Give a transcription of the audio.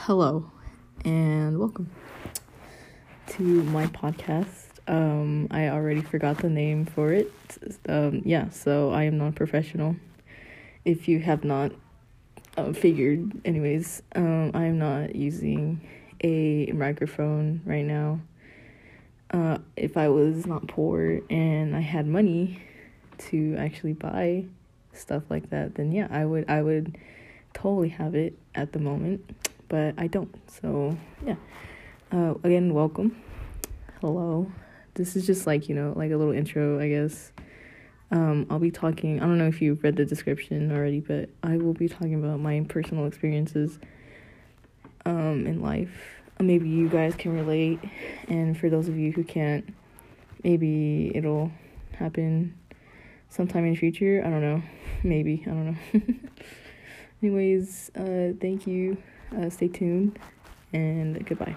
Hello and welcome to my podcast. Um, I already forgot the name for it. Um, yeah, so I am not professional. If you have not uh, figured, anyways, um, I am not using a microphone right now. Uh, if I was not poor and I had money to actually buy stuff like that, then yeah, I would I would totally have it at the moment, but I don't. So yeah. Uh, again, welcome. Hello. This is just like you know like a little intro, I guess. Um, I'll be talking. I don't know if you've read the description already, but I will be talking about my personal experiences um, in life maybe you guys can relate and for those of you who can't maybe it'll happen sometime in the future. I don't know. Maybe. I don't know. Anyways uh thank you. Uh stay tuned and goodbye